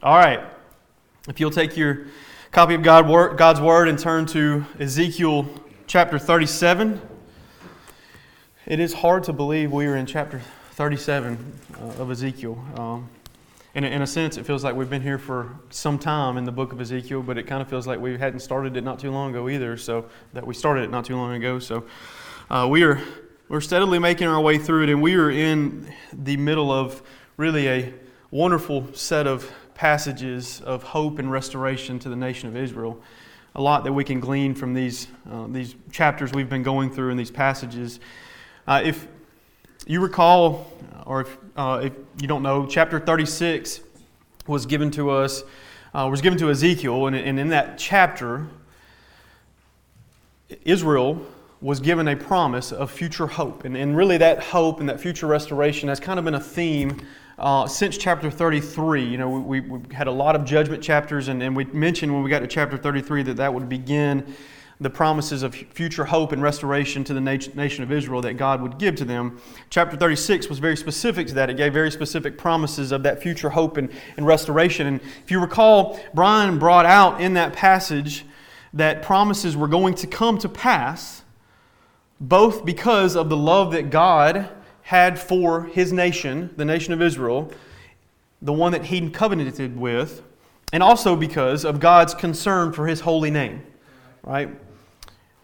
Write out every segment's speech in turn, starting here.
All right. If you'll take your copy of God's Word and turn to Ezekiel chapter 37. It is hard to believe we are in chapter 37 uh, of Ezekiel. Um, in, a, in a sense, it feels like we've been here for some time in the book of Ezekiel, but it kind of feels like we hadn't started it not too long ago either, so that we started it not too long ago. So uh, we are we're steadily making our way through it, and we are in the middle of really a wonderful set of passages of hope and restoration to the nation of Israel. A lot that we can glean from these, uh, these chapters we've been going through in these passages. Uh, if you recall, or if, uh, if you don't know, chapter 36 was given to us, uh, was given to Ezekiel, and, and in that chapter, Israel was given a promise of future hope. And, and really, that hope and that future restoration has kind of been a theme uh, since chapter 33. You know, we, we had a lot of judgment chapters, and, and we mentioned when we got to chapter 33 that that would begin the promises of future hope and restoration to the nation of Israel that God would give to them. Chapter 36 was very specific to that. It gave very specific promises of that future hope and, and restoration. And if you recall, Brian brought out in that passage that promises were going to come to pass, both because of the love that God had for his nation, the nation of Israel, the one that he covenanted with, and also because of God's concern for his holy name. Right?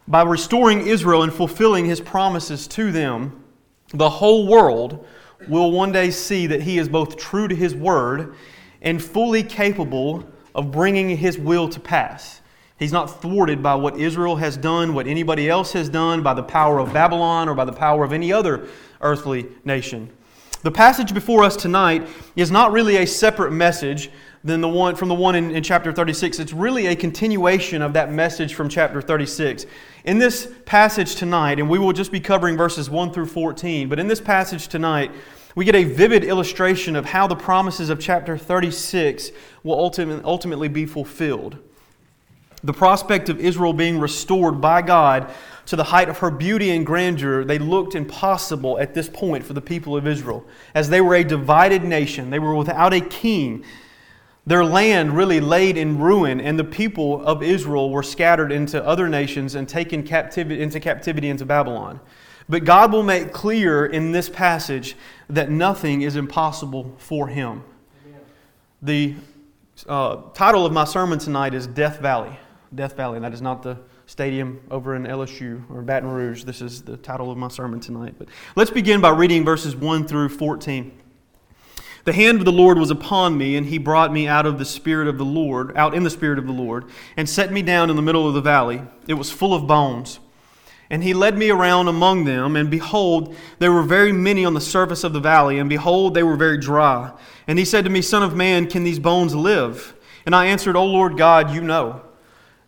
By restoring Israel and fulfilling his promises to them, the whole world will one day see that he is both true to his word and fully capable of bringing his will to pass. He's not thwarted by what Israel has done, what anybody else has done, by the power of Babylon or by the power of any other earthly nation. The passage before us tonight is not really a separate message than the one from the one in, in, chapter 36. It's really a continuation of that message from chapter 36. In this passage tonight, and we will just be covering verses 1 through 14, but in this passage tonight, we get a vivid illustration of how the promises of chapter 36 will ultimately be fulfilled. The prospect of Israel being restored by God to the height of her beauty and grandeur, they looked impossible at this point for the people of Israel. As they were a divided nation, they were without a king. Their land really laid in ruin, and the people of Israel were scattered into other nations and taken captivity, into captivity into Babylon. But God will make clear in this passage that nothing is impossible for Him. The uh, title of my sermon tonight is Death Valley. Death Valley. That is not the stadium over in LSU or Baton Rouge. This is the title of my sermon tonight. But let's begin by reading verses 1 through 14. The hand of the Lord was upon me, and he brought me out of the spirit of the Lord, out in the spirit of the Lord, and set me down in the middle of the valley. It was full of bones. And he led me around among them, and behold, there were very many on the surface of the valley, and behold, they were very dry. And he said to me, Son of man, can these bones live? And I answered, O Lord God, you know.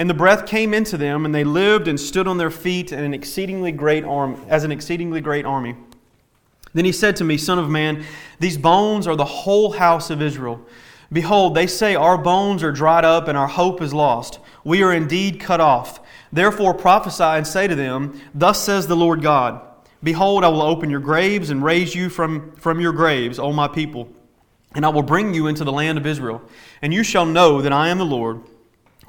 And the breath came into them, and they lived and stood on their feet an exceedingly great arm, as an exceedingly great army. Then he said to me, Son of man, these bones are the whole house of Israel. Behold, they say, Our bones are dried up, and our hope is lost. We are indeed cut off. Therefore prophesy and say to them, Thus says the Lord God Behold, I will open your graves and raise you from, from your graves, O my people, and I will bring you into the land of Israel. And you shall know that I am the Lord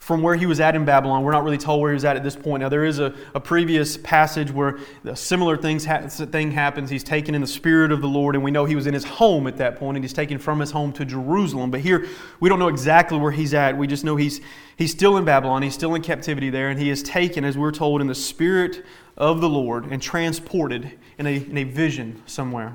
from where he was at in Babylon. We're not really told where he was at at this point. Now, there is a, a previous passage where a similar things ha- thing happens. He's taken in the Spirit of the Lord, and we know he was in his home at that point, and he's taken from his home to Jerusalem. But here, we don't know exactly where he's at. We just know he's, he's still in Babylon. He's still in captivity there, and he is taken, as we're told, in the Spirit of the Lord and transported in a, in a vision somewhere.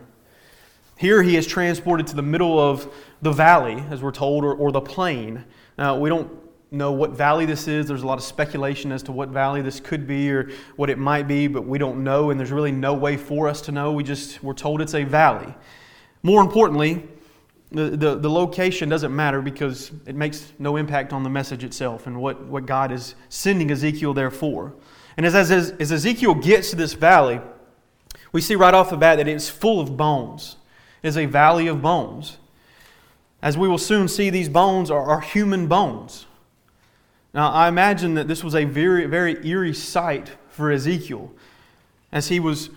Here, he is transported to the middle of the valley, as we're told, or, or the plain. Now, we don't know what valley this is. There's a lot of speculation as to what valley this could be or what it might be, but we don't know, and there's really no way for us to know. We just we're told it's a valley. More importantly, the, the, the location doesn't matter because it makes no impact on the message itself and what, what God is sending Ezekiel there for. And as, as, as Ezekiel gets to this valley, we see right off the bat that it's full of bones. It is a valley of bones. As we will soon see, these bones are, are human bones. Now, I imagine that this was a very, very eerie sight for Ezekiel. As he was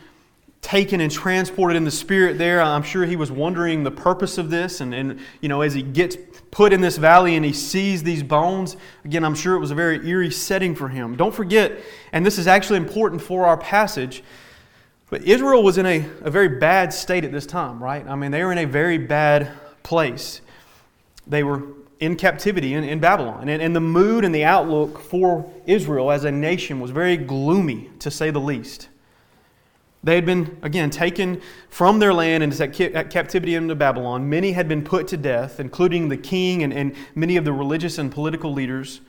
taken and transported in the spirit there, I'm sure he was wondering the purpose of this. And, and, you know, as he gets put in this valley and he sees these bones, again, I'm sure it was a very eerie setting for him. Don't forget, and this is actually important for our passage, but Israel was in a, a very bad state at this time, right? I mean, they were in a very bad place. They were in captivity in, in Babylon. And, and the mood and the outlook for Israel as a nation was very gloomy, to say the least. They had been, again, taken from their land into captivity into Babylon. Many had been put to death, including the king and, and many of the religious and political leaders.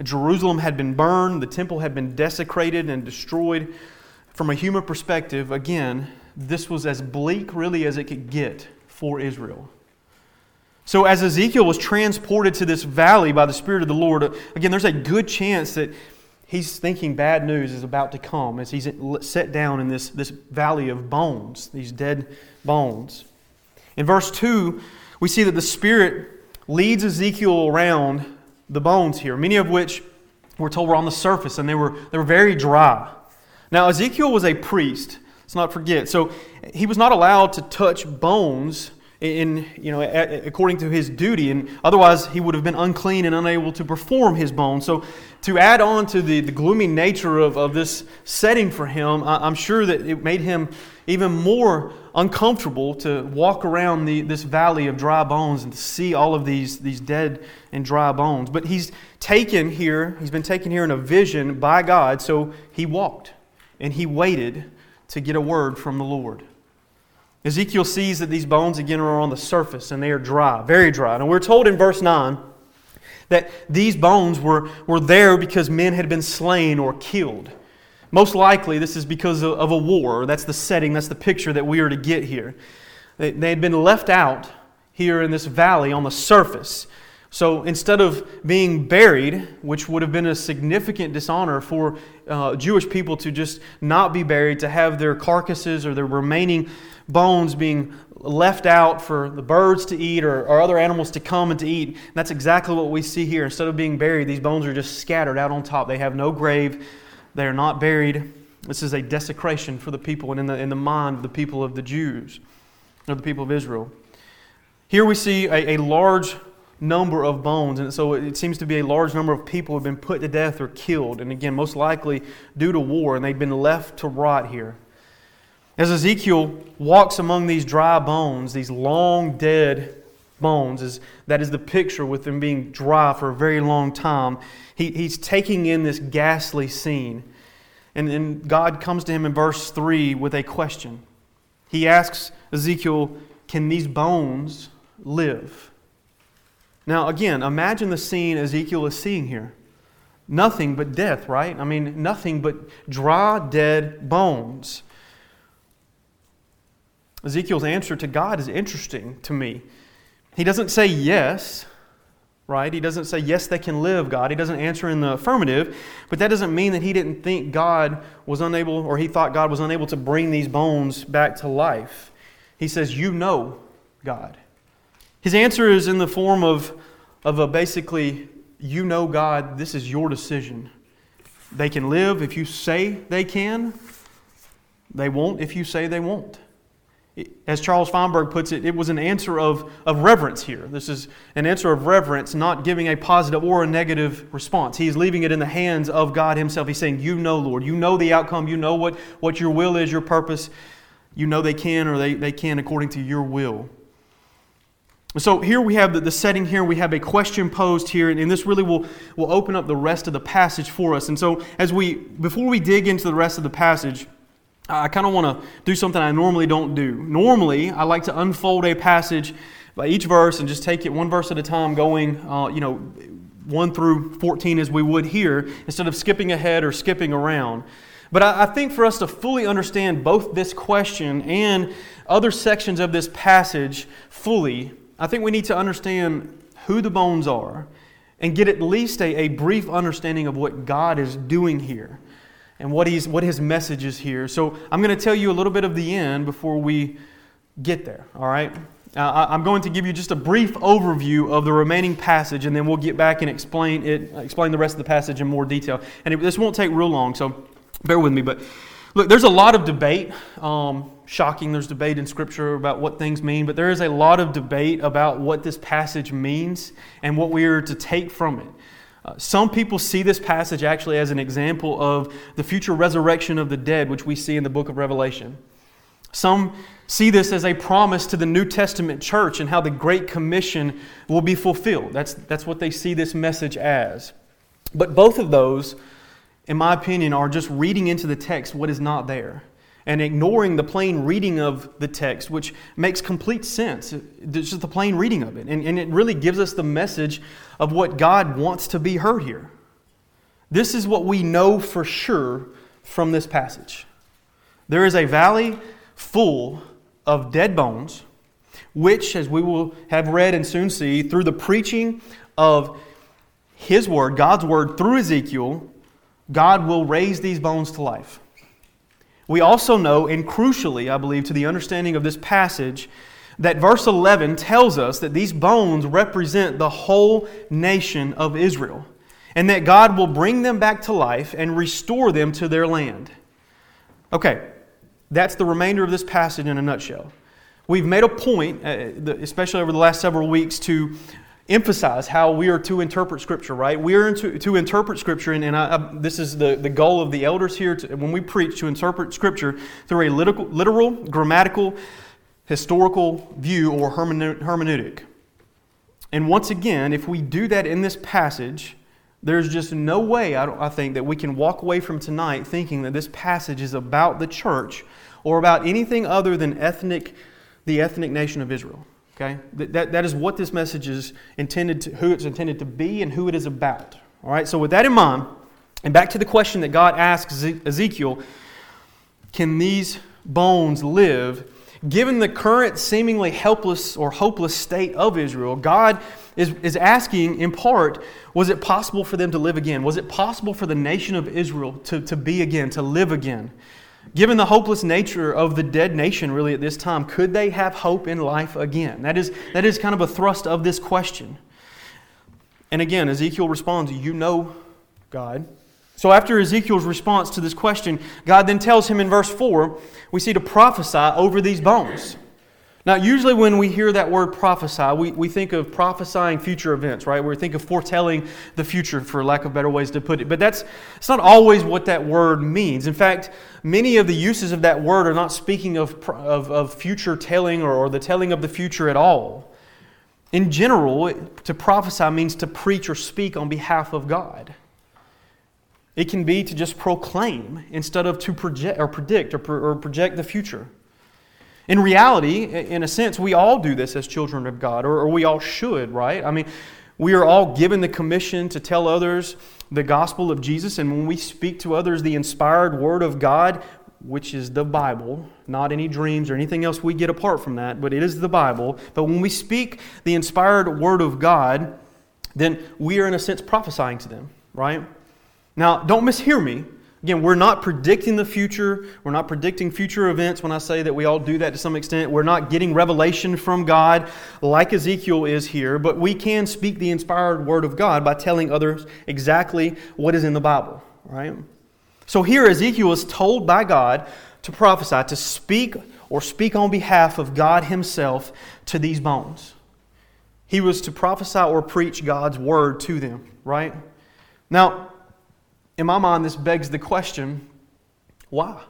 Jerusalem had been burned, the temple had been desecrated and destroyed. From a human perspective, again, this was as bleak, really, as it could get for Israel. So, as Ezekiel was transported to this valley by the Spirit of the Lord, again, there's a good chance that he's thinking bad news is about to come as he's set down in this, this valley of bones, these dead bones. In verse 2, we see that the Spirit leads Ezekiel around the bones here, many of which we're told were on the surface and they were, they were very dry. Now, Ezekiel was a priest, let's not forget. So, he was not allowed to touch bones in, you know, according to his duty, and otherwise he would have been unclean and unable to perform his bone. So, to add on to the, the gloomy nature of, of this setting for him, I, am sure that it made him even more uncomfortable to walk around the, this valley of dry bones and to see all of these, these dead and dry bones. But he's taken here, he's been taken here in a vision by God, so he walked and he waited to get a word from the Lord. Ezekiel sees that these bones again are on the surface and they are dry, very dry. And we're told in verse 9 that these bones were, were there because men had been slain or killed. Most likely, this is because of, of a war. That's the setting, that's the picture that we are to get here. They, they had been left out here in this valley on the surface. So instead of being buried, which would have been a significant dishonor for uh, Jewish people to just not be buried, to have their carcasses or their remaining bones being left out for the birds to eat or, or other animals to come and to eat. And that's exactly what we see here. Instead of being buried, these bones are just scattered out on top. They have no grave, they are not buried. This is a desecration for the people and in the, in the mind of the people of the Jews, of the people of Israel. Here we see a, a large number of bones, and so it seems to be a large number of people have been put to death or killed, and again, most likely due to war, and they've been left to rot here. As Ezekiel walks among these dry bones, these long dead bones, is, that is the picture with them being dry for a very long time. He, he's taking in this ghastly scene. And then God comes to him in verse 3 with a question. He asks Ezekiel, Can these bones live? Now, again, imagine the scene Ezekiel is seeing here. Nothing but death, right? I mean, nothing but dry, dead bones. Ezekiel's answer to God is interesting to me. He doesn't say yes, right? He doesn't say, yes, they can live, God. He doesn't answer in the affirmative, but that doesn't mean that he didn't think God was unable, or he thought God was unable to bring these bones back to life. He says, You know, God. His answer is in the form of, of a basically, You know, God, this is your decision. They can live if you say they can, they won't if you say they won't. As Charles Feinberg puts it, it was an answer of, of reverence here. This is an answer of reverence, not giving a positive or a negative response. He's leaving it in the hands of God Himself. He's saying, You know, Lord. You know the outcome. You know what, what your will is, your purpose. You know they can or they, they can according to your will. So here we have the, the setting here. We have a question posed here, and, and this really will, will open up the rest of the passage for us. And so as we before we dig into the rest of the passage, I kind of want to do something I normally don't do. Normally, I like to unfold a passage by each verse and just take it one verse at a time, going, uh, you know, 1 through 14 as we would here, instead of skipping ahead or skipping around. But I, I think for us to fully understand both this question and other sections of this passage fully, I think we need to understand who the bones are and get at least a, a brief understanding of what God is doing here and what, he's, what his message is here. So I'm going to tell you a little bit of the end before we get there, all right? Uh, I'm going to give you just a brief overview of the remaining passage, and then we'll get back and explain it, explain the rest of the passage in more detail. And it, this won't take real long, so bear with me. But look, there's a lot of debate. Um, shocking, there's debate in Scripture about what things mean, but there is a lot of debate about what this passage means and what we are to take from it. Uh, some people see this passage actually as an example of the future resurrection of the dead, which we see in the book of Revelation. Some see this as a promise to the New Testament church and how the Great Commission will be fulfilled. That's, that's what they see this message as. But both of those, in my opinion, are just reading into the text what is not there and ignoring the plain reading of the text, which makes complete sense. It's just the plain reading of it. And, and it really gives us the message of what God wants to be heard here. This is what we know for sure from this passage. There is a valley full of dead bones, which, as we will have read and soon see, through the preaching of His Word, God's Word, through Ezekiel, God will raise these bones to life. We also know, and crucially, I believe, to the understanding of this passage, that verse 11 tells us that these bones represent the whole nation of Israel, and that God will bring them back to life and restore them to their land. Okay, that's the remainder of this passage in a nutshell. We've made a point, uh, especially over the last several weeks, to emphasize how we are to interpret Scripture, right? We are to, to interpret Scripture, and, and I, I, this is the, the goal of the elders here to, when we preach to interpret Scripture through a literal, literal grammatical, historical view or hermeneutic. And once again, if we do that in this passage, there's just no way, I, I think, that we can walk away from tonight thinking that this passage is about the church or about anything other than ethnic, the ethnic nation of Israel. Okay? That, that, that is what this message is intended to, who it's intended to be and who it is about. All right, so with that in mind, and back to the question that God asks Ezekiel can these bones live? Given the current seemingly helpless or hopeless state of Israel, God is, is asking in part, was it possible for them to live again? Was it possible for the nation of Israel to, to be again, to live again? Given the hopeless nature of the dead nation, really, at this time, could they have hope in life again? That is, that is kind of a thrust of this question. And again, Ezekiel responds, You know, God. So after Ezekiel's response to this question, God then tells him in verse 4, we see to prophesy over these bones. Now, usually when we hear that word prophesy, we, we think of prophesying future events, right? We think of foretelling the future, for lack of better ways to put it. But that's it's not always what that word means. In fact, many of the uses of that word are not speaking of, of, of future telling or, or the telling of the future at all. In general, to prophesy means to preach or speak on behalf of God. It can be to just proclaim instead of to project or predict or, or project the future. In reality, in a sense, we all do this as children of God, or, we all should, right? I mean, we are all given the commission to tell others the gospel of Jesus, and when we speak to others the inspired word of God, which is the Bible, not any dreams or anything else we get apart from that, but it is the Bible. But when we speak the inspired word of God, then we are, in a sense, prophesying to them, right? Now, don't mishear me. Again, we're not predicting the future. We're not predicting future events when I say that we all do that to some extent. We're not getting revelation from God like Ezekiel is here, but we can speak the inspired word of God by telling others exactly what is in the Bible, right? So here Ezekiel is told by God to prophesy, to speak or speak on behalf of God Himself to these bones. He was to prophesy or preach God's word to them, right? Now, in my mind, this begs the question why?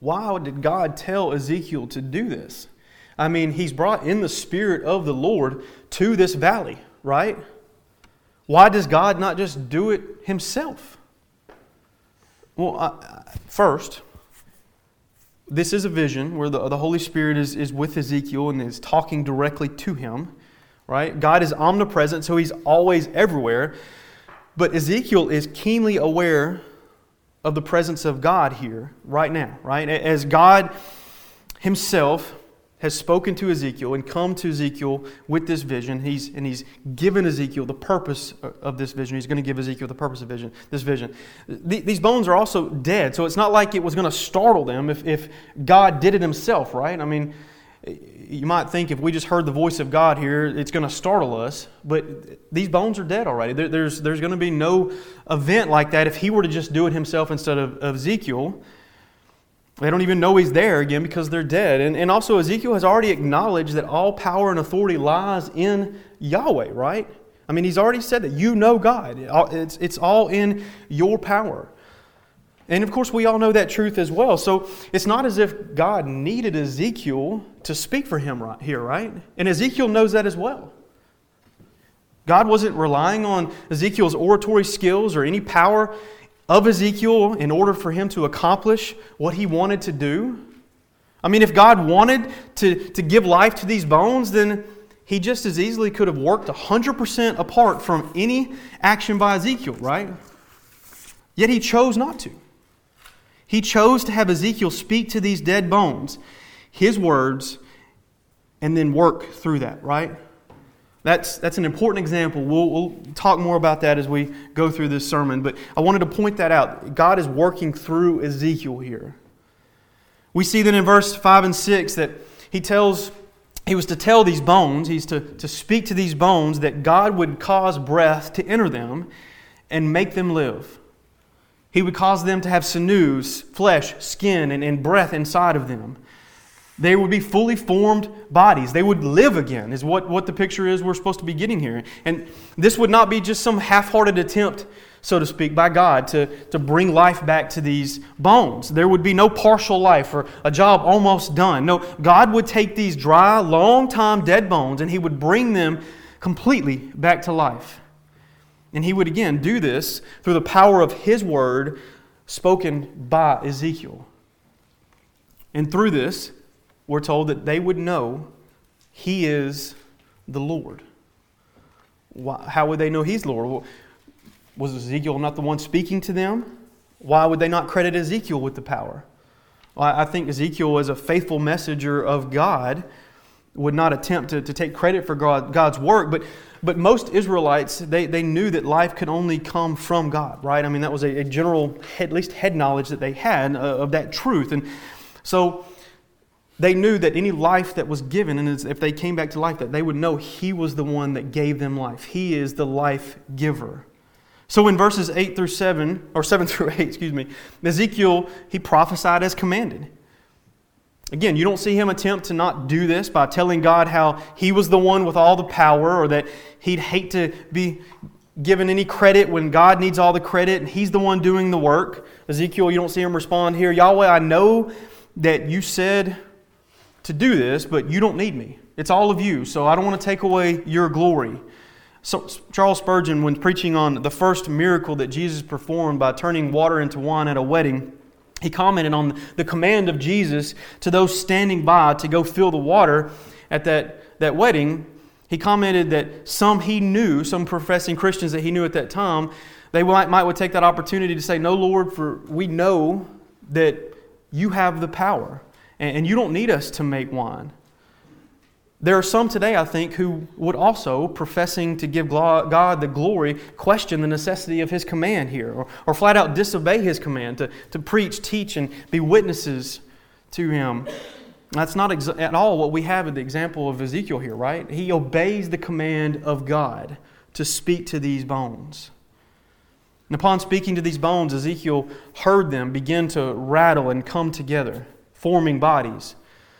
Why did God tell Ezekiel to do this? I mean, he's brought in the Spirit of the Lord to this valley, right? Why does God not just do it himself? Well, uh, first, this is a vision where the, the Holy Spirit is, is with Ezekiel and is talking directly to him, right? God is omnipresent, so he's always everywhere. But Ezekiel is keenly aware of the presence of God here, right now, right? As God himself has spoken to Ezekiel and come to Ezekiel with this vision. He's, and he's given Ezekiel the purpose of this vision. He's going to give Ezekiel the purpose of vision, this vision. these bones are also dead, so it's not like it was going to startle them if, if God did it himself, right? I mean, you might think if we just heard the voice of God here, it's going to startle us, but these bones are dead already. There, there's, there's going to be no event like that if he were to just do it himself instead of, of Ezekiel. They don't even know he's there again because they're dead. And, and also, Ezekiel has already acknowledged that all power and authority lies in Yahweh, right? I mean, he's already said that you know God, it's, it's all in your power. And of course, we all know that truth as well. So it's not as if God needed Ezekiel to speak for him right here, right? And Ezekiel knows that as well. God wasn't relying on Ezekiel's oratory skills or any power of Ezekiel in order for him to accomplish what he wanted to do? I mean, if God wanted to, to give life to these bones, then he just as easily could have worked 100% apart from any action by Ezekiel, right? Yet he chose not to. He chose to have Ezekiel speak to these dead bones, his words, and then work through that, right? That's, that's an important example. We'll, we'll talk more about that as we go through this sermon, but I wanted to point that out. God is working through Ezekiel here. We see that in verse 5 and 6 that he tells, he was to tell these bones, he's to, to speak to these bones that God would cause breath to enter them and make them live. He would cause them to have sinews, flesh, skin, and, and breath inside of them. They would be fully formed bodies. They would live again, is what, what the picture is we're supposed to be getting here. And this would not be just some half hearted attempt, so to speak, by God to, to bring life back to these bones. There would be no partial life or a job almost done. No, God would take these dry, long time dead bones and He would bring them completely back to life. And He would again do this through the power of His word spoken by Ezekiel. And through this, we're told that they would know He is the Lord. How would they know He's Lord? Was Ezekiel not the one speaking to them? Why would they not credit Ezekiel with the power? Well, I think Ezekiel, as a faithful messenger of God, would not attempt to, to take credit for God, God's work, but, but most Israelites, they, they knew that life could only come from God, right? I mean, that was a, a general, at least head knowledge that they had uh, of that truth. And so they knew that any life that was given, and if they came back to life, that they would know He was the one that gave them life. He is the life giver. So in verses 8 through 7, or 7 through 8, excuse me, Ezekiel, he prophesied as commanded. Again, you don't see him attempt to not do this by telling God how he was the one with all the power or that he'd hate to be given any credit when God needs all the credit and he's the one doing the work. Ezekiel, you don't see him respond here Yahweh, I know that you said to do this, but you don't need me. It's all of you, so I don't want to take away your glory. So, Charles Spurgeon, when preaching on the first miracle that Jesus performed by turning water into wine at a wedding, he commented on the command of Jesus to those standing by to go fill the water at that, that wedding. He commented that some he knew, some professing Christians that he knew at that time, they might, might would take that opportunity to say, No, Lord, for we know that you have the power and you don't need us to make wine. There are some today, I think, who would also, professing to give God the glory, question the necessity of His command here, or, or flat out disobey His command to, to preach, teach, and be witnesses to Him. That's not exa- at all what we have in the example of Ezekiel here, right? He obeys the command of God to speak to these bones. And upon speaking to these bones, Ezekiel heard them begin to rattle and come together. forming bodies.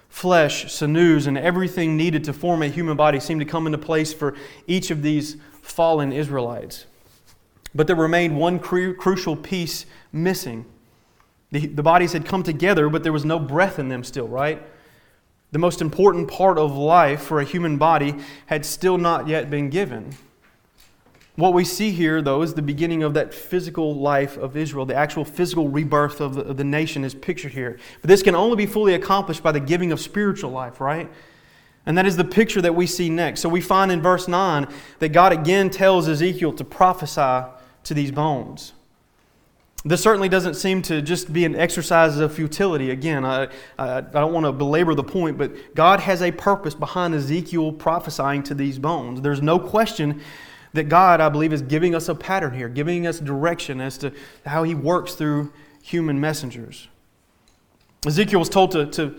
Flesh, sinews, and everything needed to form a human body seemed to come into place for each of these fallen Israelites. But there remained one cru- crucial piece missing. The, the bodies had come together, but there was no breath in them still, right? The most important part of life for a human body had still not yet been given. What we see here, though, is the beginning of that physical life of Israel. The actual physical rebirth of the, nation is pictured here. But this can only be fully accomplished by the giving of spiritual life, right? And that is the picture that we see next. So we find in verse 9 that God again tells Ezekiel to prophesy to these bones. This certainly doesn't seem to just be an exercise of futility. Again, I, I, I, don't want to belabor the point, but God has a purpose behind Ezekiel prophesying to these bones. There's no question that God, I believe, is giving us a pattern here, giving us direction as to how He works through human messengers. Ezekiel was told to, to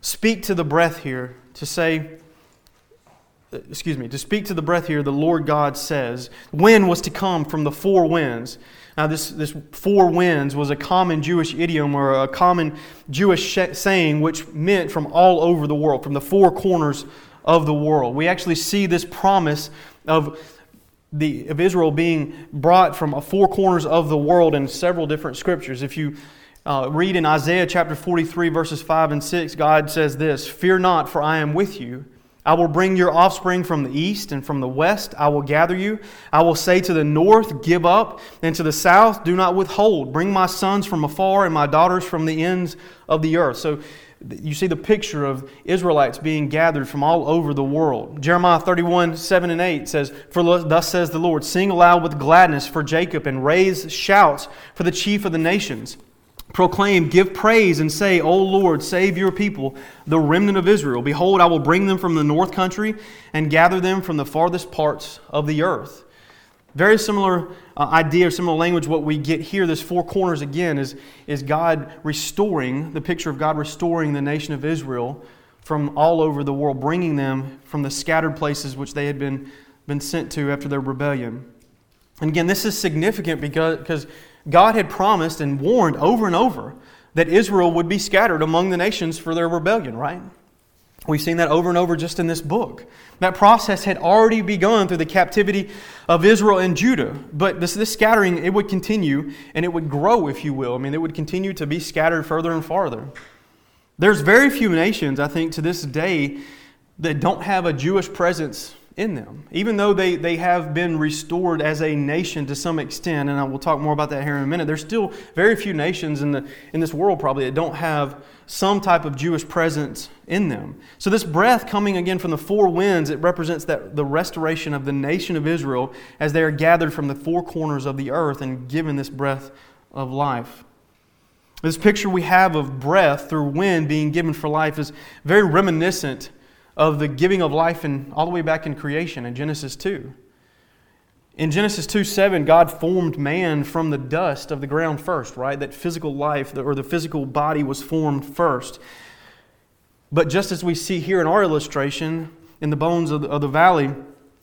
speak to the breath here, to say, uh, excuse me, to speak to the breath here, the Lord God says, wind was to come from the four winds. Now, this, this four winds was a common Jewish idiom or a common Jewish saying which meant from all over the world, from the four corners of the world. We actually see this promise of, the, of Israel being brought from four corners of the world in several different scriptures. If you uh, read in Isaiah chapter 43, verses 5 and 6, God says this Fear not, for I am with you. I will bring your offspring from the east and from the west. I will gather you. I will say to the north, Give up, and to the south, Do not withhold. Bring my sons from afar and my daughters from the ends of the earth. So you see the picture of Israelites being gathered from all over the world. Jeremiah 31, 7 and 8 says, For thus says the Lord, Sing aloud with gladness for Jacob and raise shouts for the chief of the nations. Proclaim, give praise, and say, O Lord, save your people, the remnant of Israel. Behold, I will bring them from the north country and gather them from the farthest parts of the earth. Very similar uh, idea, similar language, what we get here, this four corners again, is, is God restoring, the picture of God restoring the nation of Israel from all over the world, bringing them from the scattered places which they had been, been sent to after their rebellion. And again, this is significant because, because God had promised and warned over and over that Israel would be scattered among the nations for their rebellion, right? We've seen that over and over just in this book. That process had already begun through the captivity of Israel and Judah. But this, this scattering, it would continue and it would grow, if you will. I mean, it would continue to be scattered further and farther. There's very few nations, I think, to this day that don't have a Jewish presence in them. Even though they, they have been restored as a nation to some extent, and I will talk more about that here in a minute, there's still very few nations in, the, in this world probably that don't have some type of Jewish presence in them. So this breath coming again from the four winds, it represents that the restoration of the nation of Israel as they are gathered from the four corners of the earth and given this breath of life. This picture we have of breath through wind being given for life is very reminiscent of the giving of life in, all the way back in creation in Genesis 2. In Genesis 2 7, God formed man from the dust of the ground first, right? That physical life or the physical body was formed first. But just as we see here in our illustration, in the bones of the, of the valley,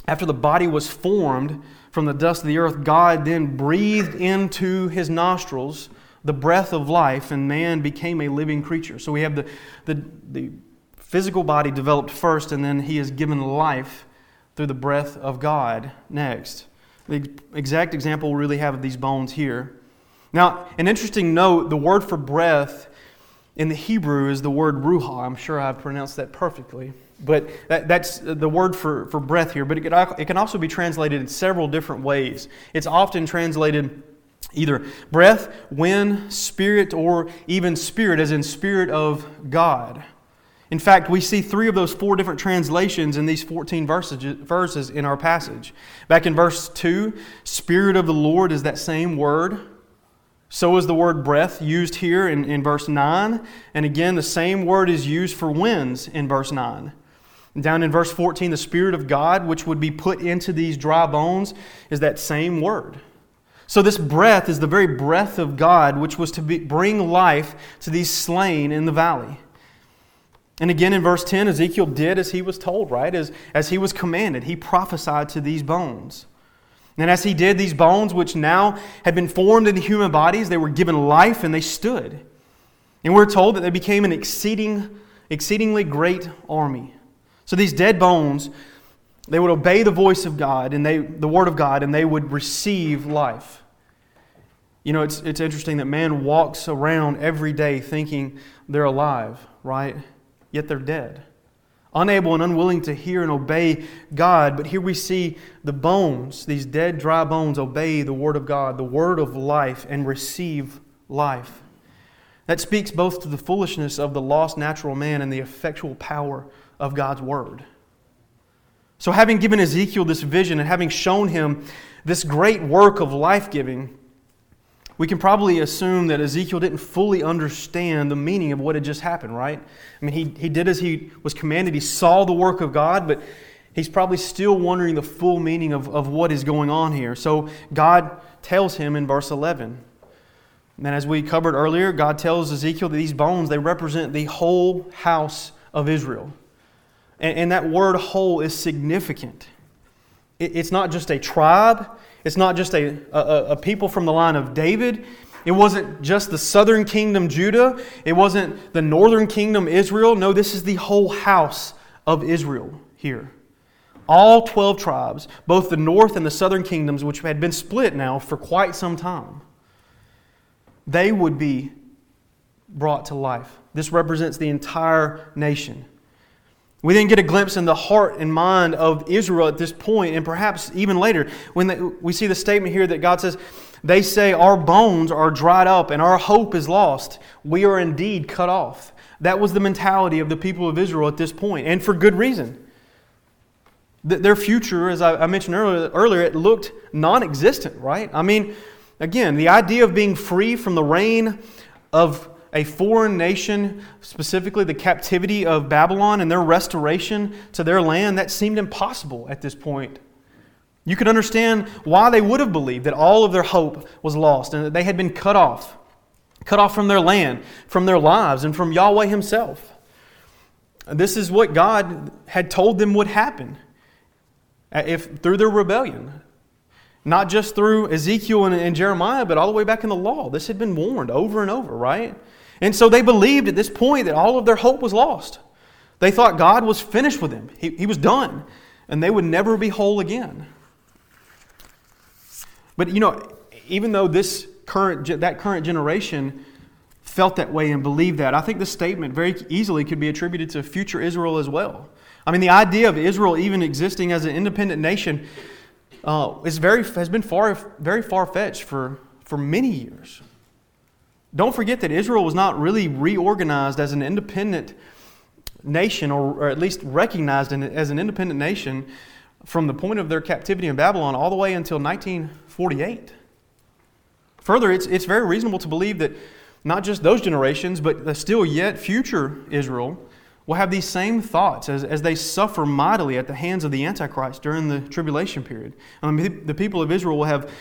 after the body was formed from the dust of the earth, God then breathed into his nostrils the breath of life, and man became a living creature. So we have the, the, the physical body developed first, and then he is given life through the breath of God next. The exact example we really have of these bones here. Now, an interesting note the word for breath in the Hebrew is the word ruha. I'm sure I've pronounced that perfectly. But that, that's the word for, for breath here. But it, it can also be translated in several different ways. It's often translated either breath, wind, spirit, or even spirit, as in spirit of God. In fact, we see three of those four different translations in these 14 verses, verses in our passage. Back in verse 2, Spirit of the Lord is that same word. So is the word breath used here in, in verse 9. And again, the same word is used for winds in verse 9. Down in verse 14, the Spirit of God, which would be put into these dry bones, is that same word. So, this breath is the very breath of God, which was to be, bring life to these slain in the valley. And again in verse 10, Ezekiel did as he was told, right? As, as he was commanded. He prophesied to these bones. And as he did, these bones, which now had been formed into human bodies, they were given life and they stood. And we're told that they became an exceeding, exceedingly great army. So these dead bones, they would obey the voice of God and they, the word of God, and they would receive life. You know, it's, it's interesting that man walks around every day thinking they're alive, right? Yet they're dead. Unable and unwilling to hear and obey God. But here we see the bones, these dead, dry bones, obey the Word of God, the Word of life, and receive life. That speaks both to the foolishness of the lost natural man and the effectual power of God's Word. So, having given Ezekiel this vision and having shown him this great work of life giving, we can probably assume that Ezekiel didn't fully understand the meaning of what had just happened, right? I mean, he, he did as he was commanded, he saw the work of God, but he's probably still wondering the full meaning of, of what is going on here. So God tells him in verse 11. And as we covered earlier, God tells Ezekiel that these bones, they represent the whole house of Israel. And, and that word whole is significant. It, it's not just a tribe, it's not just a, a, a people from the line of David. It wasn't just the southern kingdom, Judah. It wasn't the northern kingdom, Israel. No, this is the whole house of Israel here. All 12 tribes, both the north and the southern kingdoms, which had been split now for quite some time, they would be brought to life. This represents the entire nation. We then get a glimpse in the heart and mind of Israel at this point, and perhaps even later, when they, we see the statement here that God says, They say, Our bones are dried up and our hope is lost. We are indeed cut off. That was the mentality of the people of Israel at this point, and for good reason. Their future, as I mentioned earlier, earlier it looked non existent, right? I mean, again, the idea of being free from the reign of a foreign nation, specifically the captivity of Babylon and their restoration to their land, that seemed impossible at this point. You could understand why they would have believed that all of their hope was lost and that they had been cut off, cut off from their land, from their lives, and from Yahweh Himself. This is what God had told them would happen uh, if through their rebellion. Not just through Ezekiel and, and Jeremiah, but all the way back in the law. This had been warned over and over, right? And so they believed at this point that all of their hope was lost. They thought God was finished with them, He, he was done, and they would never be whole again. But you know, even though this current, that current generation felt that way and believed that, I think this statement very easily could be attributed to future Israel as well. I mean, the idea of Israel even existing as an independent nation uh, is very, has been far, very far fetched for, for many years. Don't forget that Israel was not really reorganized as an independent nation, or, or at least recognized in, as an independent nation from the point of their captivity in Babylon all the way until 1948. Further, it's, it's very reasonable to believe that not just those generations, but the still yet future Israel will have these same thoughts as, as they suffer mightily at the hands of the Antichrist during the tribulation period. I mean, the people of Israel will, have,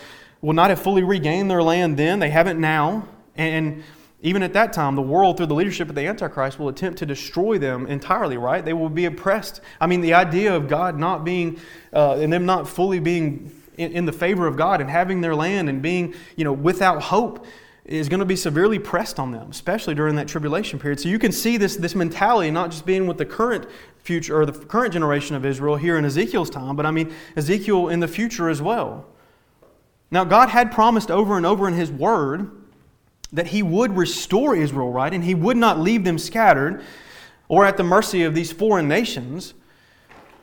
will not have fully regained their land then, they haven't now. And even at that time, the world, through the leadership of the Antichrist, will attempt to destroy them entirely, right? They will be oppressed. I mean, the idea of God not being, uh, and them not fully being in, in, the favor of God and having their land and being, you know, without hope is going to be severely pressed on them, especially during that tribulation period. So you can see this, this mentality not just being with the current future or the current generation of Israel here in Ezekiel's time, but I mean Ezekiel in the future as well. Now, God had promised over and over in His Word that he would restore Israel, right? And he would not leave them scattered or at the mercy of these foreign nations.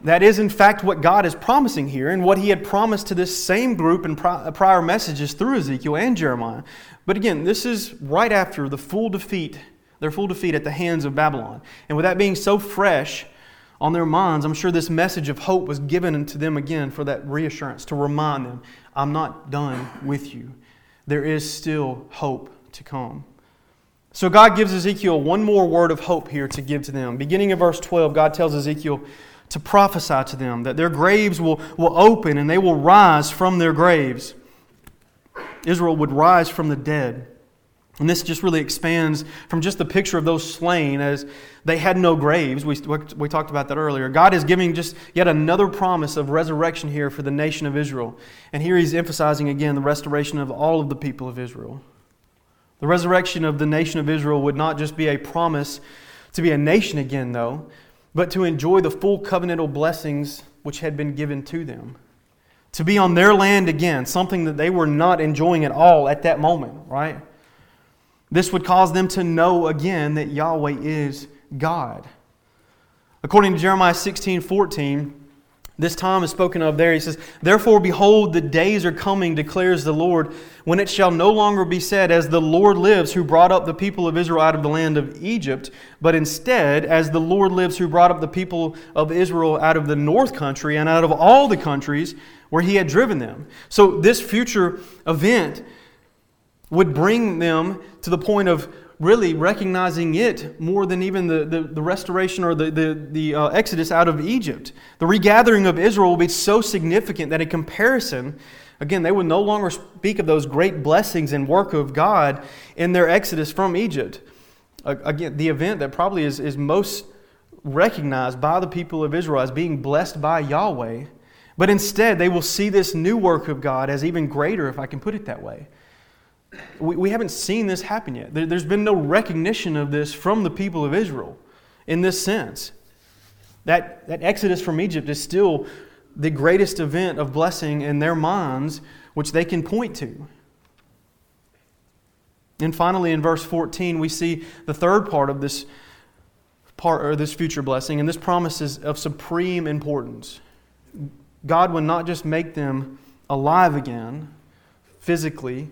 That is, in fact, what God is promising here and what he had promised to this same group in prior messages through Ezekiel and Jeremiah. But again, this is right after the full defeat, their full defeat at the hands of Babylon. And with that being so fresh on their minds, I'm sure this message of hope was given to them again for that reassurance to remind them I'm not done with you. There is still hope to come. So God gives Ezekiel one more word of hope here to give to them. Beginning of verse 12, God tells Ezekiel to prophesy to them that their graves will, will open and they will rise from their graves. Israel would rise from the dead. And this just really expands from just the picture of those slain as they had no graves. We, we talked about that earlier. God is giving just yet another promise of resurrection here for the nation of Israel. And here he's emphasizing again the restoration of all of the people of Israel The resurrection of the nation of Israel would not just be a promise to be a nation again, though, but to enjoy the full covenantal blessings which had been given to them. To be on their land again, something that they were not enjoying at all at that moment, right? This would cause them to know again that Yahweh is God. According to Jeremiah 16 14, this time is spoken of there. He says, Therefore, behold, the days are coming, declares the Lord, when it shall no longer be said, As the Lord lives, who brought up the people of Israel out of the land of Egypt, but instead, As the Lord lives, who brought up the people of Israel out of the north country and out of all the countries where he had driven them. So, this future event would bring them to the point of really recognizing it more than even the, the, the restoration or the, the, the uh, exodus out of Egypt. The regathering of Israel will be so significant that in comparison, again, they will no longer speak of those great blessings and work of God in their exodus from Egypt. Again, the event that probably is, is most recognized by the people of Israel as being blessed by Yahweh. But instead, they will see this new work of God as even greater, if I can put it that way we, we haven't seen this happen yet. There, there's been no recognition of this from the people of Israel in this sense. That, that exodus from Egypt is still the greatest event of blessing in their minds, which they can point to. And finally, in verse 14, we see the third part of this part or this future blessing, and this promise is of supreme importance. God would not just make them alive again physically,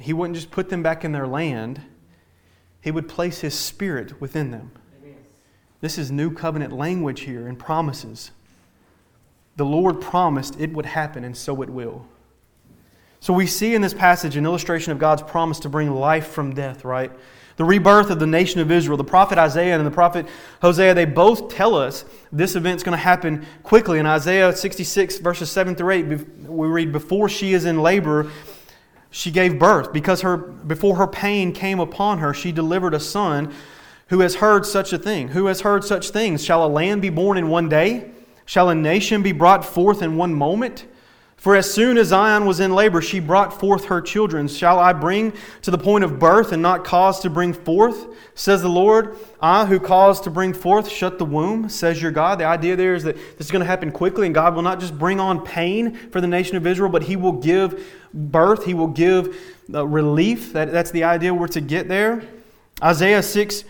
he wouldn't just put them back in their land, He would place His Spirit within them. Amen. This is new covenant language here and promises. The Lord promised it would happen, and so it will. So we see in this passage an illustration of God's promise to bring life from death, right? The rebirth of the nation of Israel. The prophet Isaiah and the prophet Hosea, they both tell us this event's going to happen quickly. In Isaiah 66, verses 7 through 8, we read, Before she is in labor, she gave birth. Because her before her pain came upon her she delivered a son. Who has heard such a thing? Who has heard such things? Shall a land be born in one day? Shall a nation be brought forth in one moment for as soon as Zion was in labor, she brought forth her children. Shall I bring to the point of birth and not cause to bring forth? Says the Lord. I who cause to bring forth shut the womb, says your God. The idea there is that this is going to happen quickly, and God will not just bring on pain for the nation of Israel, but He will give birth, He will give uh, relief. That, that's the idea we're to get there. Isaiah 6,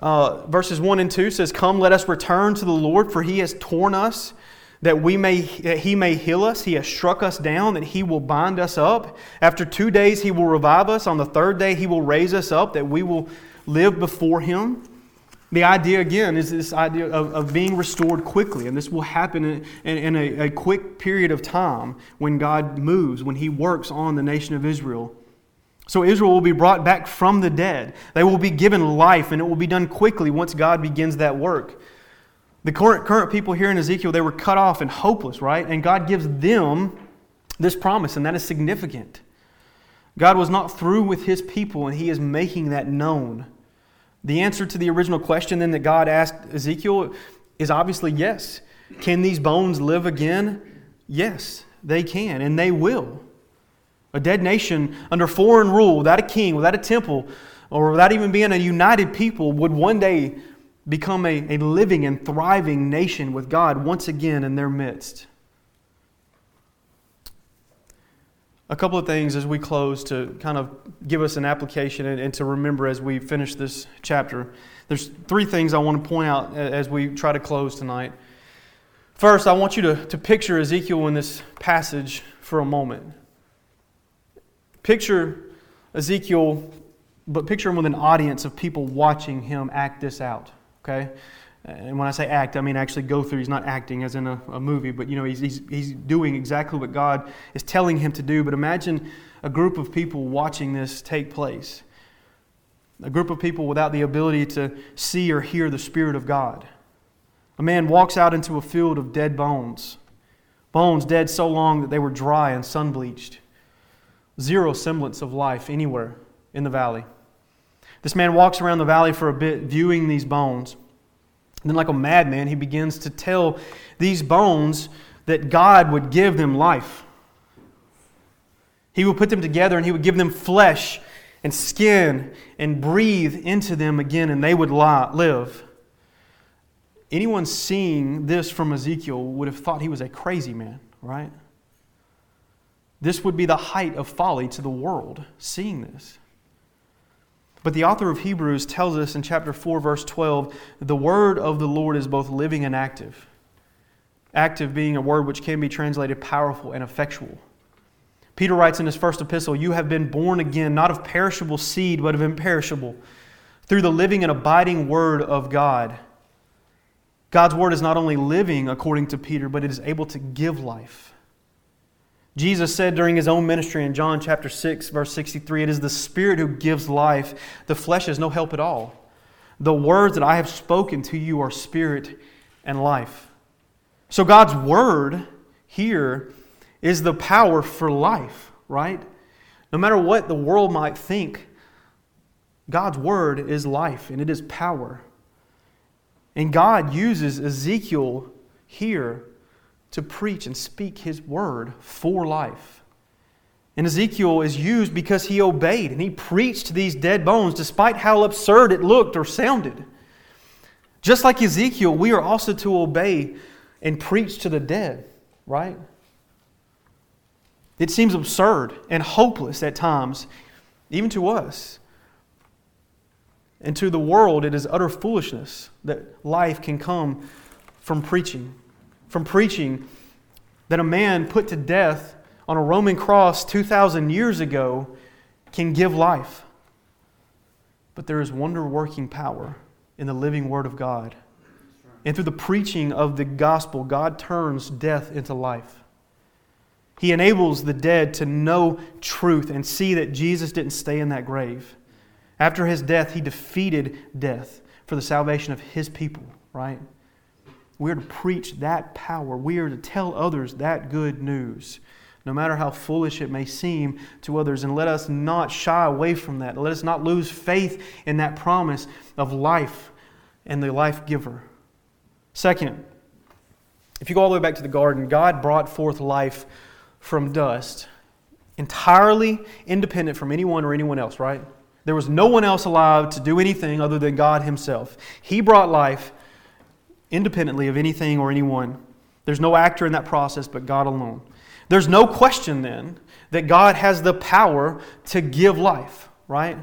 uh, verses 1 and 2 says, Come, let us return to the Lord, for He has torn us that we may that he may heal us. He has struck us down that he will bind us up. After two days he will revive us. On the third day he will raise us up that we will live before him. The idea again is this idea of, of being restored quickly and this will happen in, in, in a, a quick period of time when god moves when he works on the nation of israel. So israel will be brought back from the dead. They will be given life and it will be done quickly once god begins that work the current, current people here in Ezekiel, they were cut off and hopeless, right? And God gives them this promise, and that is significant. God was not through with his people, and he is making that known. The answer to the original question then that God asked Ezekiel is obviously yes. Can these bones live again? Yes, they can, and they will. A dead nation under foreign rule, without a king, without a temple, or without even being a united people, would one day become a, a living and thriving nation with God once again in their midst. A couple of things as we close to kind of give us an application and, and, to remember as we finish this chapter. There's three things I want to point out as we try to close tonight. First, I want you to, to picture Ezekiel in this passage for a moment. Picture Ezekiel, but picture him with an audience of people watching him act this out okay? And when I say act, I mean actually go through. He's not acting as in a, a movie, but you know, he's, he's, he's doing exactly what God is telling him to do. But imagine a group of people watching this take place. A group of people without the ability to see or hear the Spirit of God. A man walks out into a field of dead bones, bones dead so long that they were dry and sun bleached. Zero semblance of life anywhere in the valley. This man walks around the valley for a bit, viewing these bones. Then, like a madman, he begins to tell these bones that God would give them life. He would put them together and he would give them flesh and skin and breathe into them again, and they would live. Anyone seeing this from Ezekiel would have thought he was a crazy man, right? This would be the height of folly to the world seeing this. But the author of Hebrews tells us in chapter 4, verse 12, the word of the Lord is both living and active. Active being a word which can be translated powerful and effectual. Peter writes in his first epistle, You have been born again, not of perishable seed, but of imperishable, through the living and abiding word of God. God's word is not only living, according to Peter, but it is able to give life. Jesus said during his own ministry in John chapter 6, verse 63, It is the Spirit who gives life, the flesh has no help at all. The words that I have spoken to you are spirit and life. So God's word here is the power for life, right? No matter what the world might think, God's word is life and it is power. And God uses Ezekiel here to preach and speak his word for life. And Ezekiel is used because he obeyed and he preached to these dead bones despite how absurd it looked or sounded. Just like Ezekiel, we are also to obey and preach to the dead, right? It seems absurd and hopeless at times, even to us. And to the world, it is utter foolishness that life can come from preaching. From preaching that a man put to death on a Roman cross 2,000 years ago can give life. But there is wonder working power in the living Word of God. And through the preaching of the gospel, God turns death into life. He enables the dead to know truth and see that Jesus didn't stay in that grave. After his death, he defeated death for the salvation of his people, right? We are to preach that power. We are to tell others that good news, no matter how foolish it may seem to others. And let us not shy away from that. Let us not lose faith in that promise of life and the life giver. Second, if you go all the way back to the garden, God brought forth life from dust, entirely independent from anyone or anyone else, right? There was no one else alive to do anything other than God Himself. He brought life independently of anything or anyone. There's no actor in that process but God alone. There's no question then that God has the power to give life, right?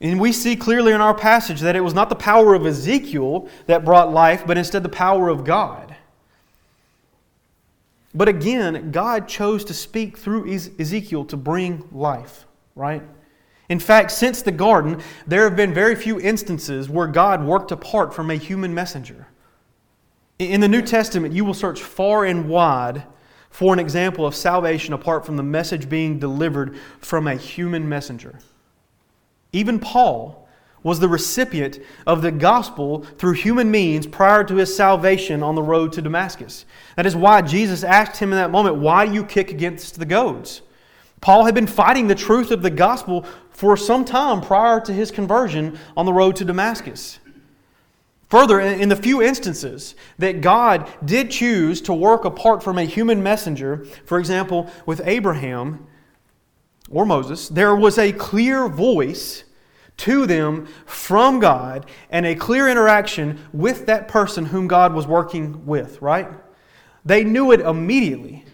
And we see clearly in our passage that it was not the power of Ezekiel that brought life, but instead the power of God. But again, God chose to speak through Ezekiel to bring life, right? In fact, since the garden, there have been very few instances where God worked apart from a human messenger. In the New Testament, you will search far and wide for an example of salvation apart from the message being delivered from a human messenger. Even Paul, was the recipient of the gospel through human means prior to his salvation on the road to Damascus. That is why Jesus asked him in that moment, Why do you kick against the goads? Paul had been fighting the truth of the gospel for some time prior to his conversion on the road to Damascus. Further, in the few instances that God did choose to work apart from a human messenger, for example, with Abraham or Moses, there was a clear voice to them from God and a clear interaction with that person whom God was working with, right? They knew it immediately.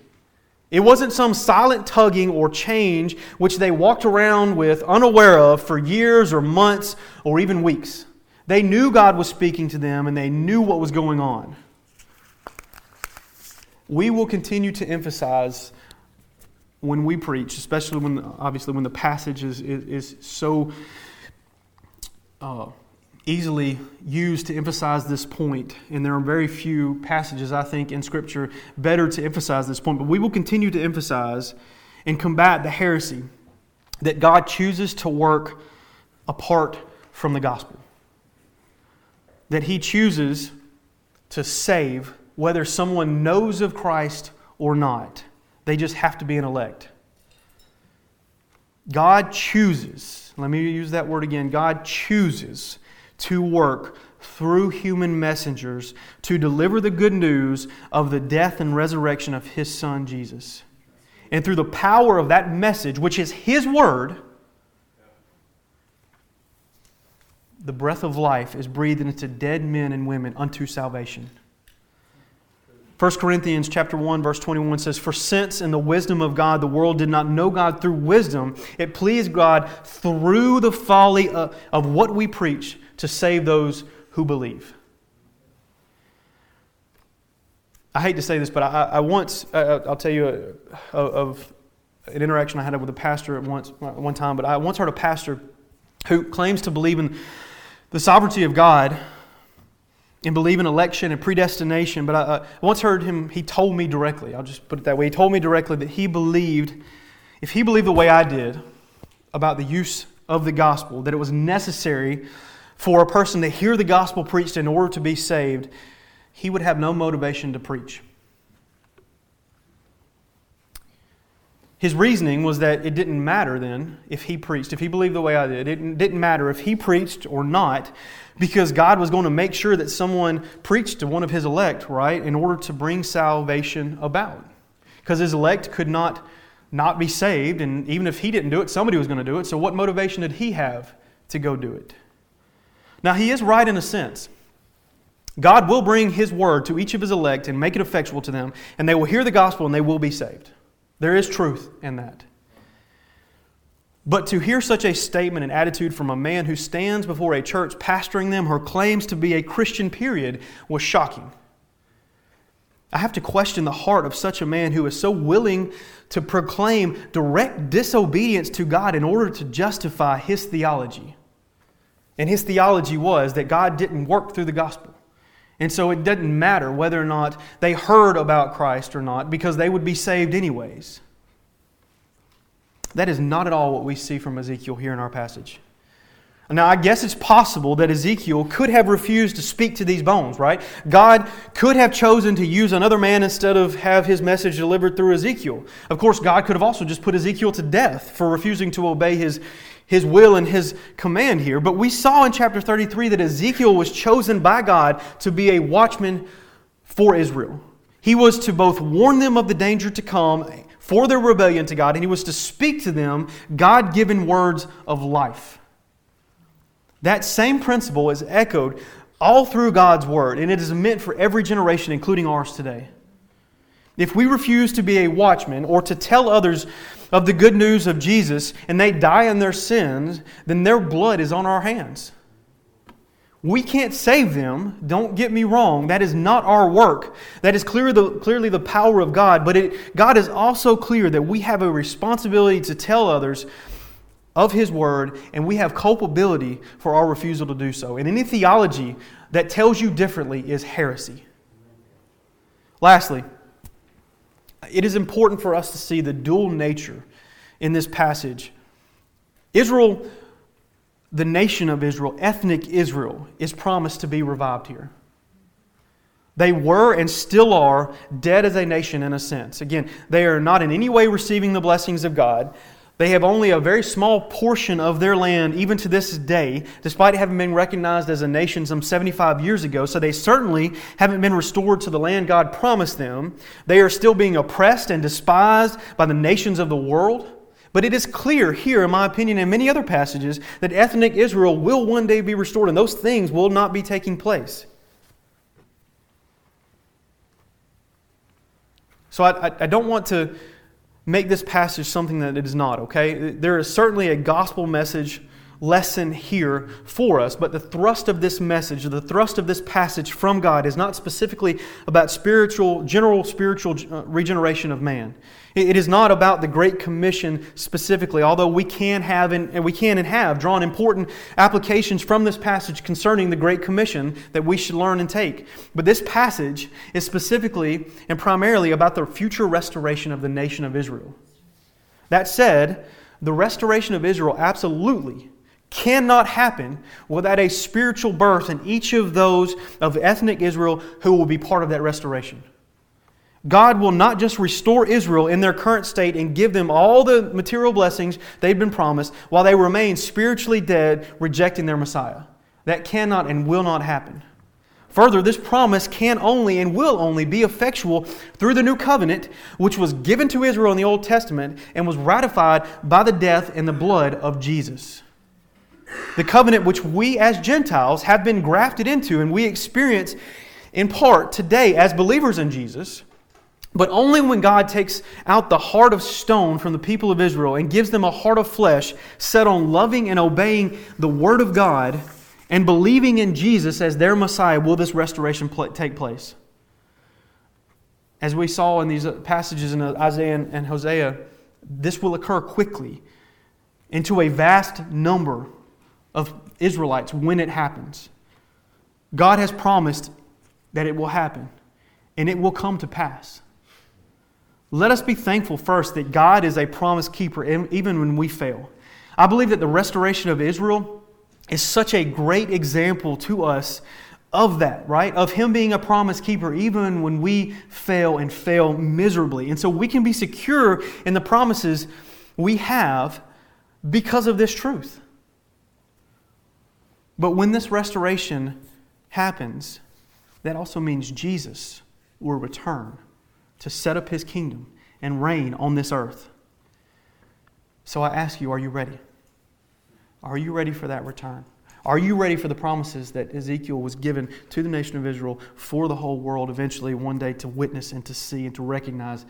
It wasn't some silent tugging or change which they walked around with unaware of for years or months or even weeks. They knew God was speaking to them and they knew what was going on. We will continue to emphasize when we preach, especially when obviously when the passage is, is, is so uh, easily used to emphasize this point, and there are very few passages, I think, in Scripture better to emphasize this point. But we will continue to emphasize and combat the heresy that God chooses to work apart from the gospel. That He chooses to save whether someone knows of Christ or not. They just have to be an elect. God chooses let me use that word again. God chooses to work through human messengers to deliver the good news of the death and resurrection of His Son, Jesus. And through the power of that message, which is His Word, the breath of life is breathed into dead men and women unto salvation. 1 Corinthians chapter 1 verse 21 says for since in the wisdom of God the world did not know God through wisdom it pleased God through the folly of, what we preach to save those who believe. I hate to say this but I, I once I'll tell you uh, of an interaction I had with a pastor at once uh, one time but I once heard a pastor who claims to believe in the sovereignty of God and believe in election and predestination. But I, I, once heard him, he told me directly, I'll just put it that way. He told me directly that he believed, if he believed the way I did about the use of the gospel, that it was necessary for a person to hear the gospel preached in order to be saved, he would have no motivation to preach. His reasoning was that it didn't matter then if he preached, if he believed the way I did. It didn't matter if he preached or not, because God was going to make sure that someone preached to one of his elect, right, in order to bring salvation about. Because his elect could not not be saved, and even if he didn't do it, somebody was going to do it. So, what motivation did he have to go do it? Now, he is right in a sense. God will bring his word to each of his elect and make it effectual to them, and they will hear the gospel and they will be saved. There is truth in that. But to hear such a statement and attitude from a man who stands before a church pastoring them or claims to be a Christian, period, was shocking. I have to question the heart of such a man who is so willing to proclaim direct disobedience to God in order to justify his theology. And his theology was that God didn't work through the gospel. And so it didn't matter whether or not they heard about Christ or not because they would be saved anyways. That is not at all what we see from Ezekiel here in our passage. Now, I guess it's possible that Ezekiel could have refused to speak to these bones, right? God could have chosen to use another man instead of have his message delivered through Ezekiel. Of course, God could have also just put Ezekiel to death for refusing to obey his, his will and his command here. But we saw in chapter 33 that Ezekiel was chosen by God to be a watchman for Israel. He was to both warn them of the danger to come for their rebellion to God, and he was to speak to them God given words of life. That same principle is echoed all through God's Word, and it is meant for every generation, including ours today. If we refuse to be a watchman or to tell others of the good news of Jesus and they die in their sins, then their blood is on our hands. We can't save them, don't get me wrong. That is not our work. That is clear the, clearly the power of God, but it, God is also clear that we have a responsibility to tell others of His Word, and we have culpability for our refusal to do so. And any theology that tells you differently is heresy. Lastly, it is important for us to see the dual nature in this passage. Israel, the nation of Israel, ethnic Israel, is promised to be revived here. They were and still are dead as a nation in a sense. Again, they are not in any way receiving the blessings of God. They have only a very small portion of their land, even to this day, despite having been recognized as a nation some 75 years ago. So they certainly haven't been restored to the land God promised them. They are still being oppressed and despised by the nations of the world. But it is clear here, in my opinion, and many other passages, that ethnic Israel will one day be restored, and those things will not be taking place. So I, I, I don't want to make this passage something that it is not, okay? There is certainly a gospel message lesson here for us, but the thrust of this message, the thrust of this passage from God is not specifically about spiritual, general spiritual uh, regeneration of man. It is not about the Great Commission specifically, although we can have and we can and have drawn important applications from this passage concerning the Great Commission that we should learn and take. But this passage is specifically and primarily about the future restoration of the nation of Israel. That said, the restoration of Israel absolutely cannot happen without a spiritual birth in each of those of ethnic Israel who will be part of that restoration. God will not just restore Israel in their current state and give them all the material blessings they've been promised while they remain spiritually dead, rejecting their Messiah. That cannot and will not happen. Further, this promise can only and will only be effectual through the new covenant, which was given to Israel in the Old Testament and was ratified by the death and the blood of Jesus. The covenant which we as Gentiles have been grafted into and we experience in part today as believers in Jesus. But only when God takes out the heart of stone from the people of Israel and gives them a heart of flesh set on loving and obeying the Word of God and believing in Jesus as their Messiah will this restoration pl- take place. As we saw in these uh, passages in uh, Isaiah and Hosea, this will occur quickly into a vast number of Israelites when it happens. God has promised that it will happen, and it will come to pass. Let us be thankful first that God is a promise keeper even when we fail. I believe that the restoration of Israel is such a great example to us of that, right? Of Him being a promise keeper even when we fail and fail miserably. And so we can be secure in the promises we have because of this truth. But when this restoration happens, that also means Jesus will return to set up his kingdom and reign on this earth. So I ask you, are you ready? Are you ready for that return? Are you ready for the promises that Ezekiel was given to the nation of Israel for the whole world eventually one day to witness and to see and to recognize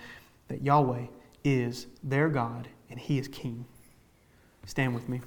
that Yahweh is their God and He is King? Stand with me.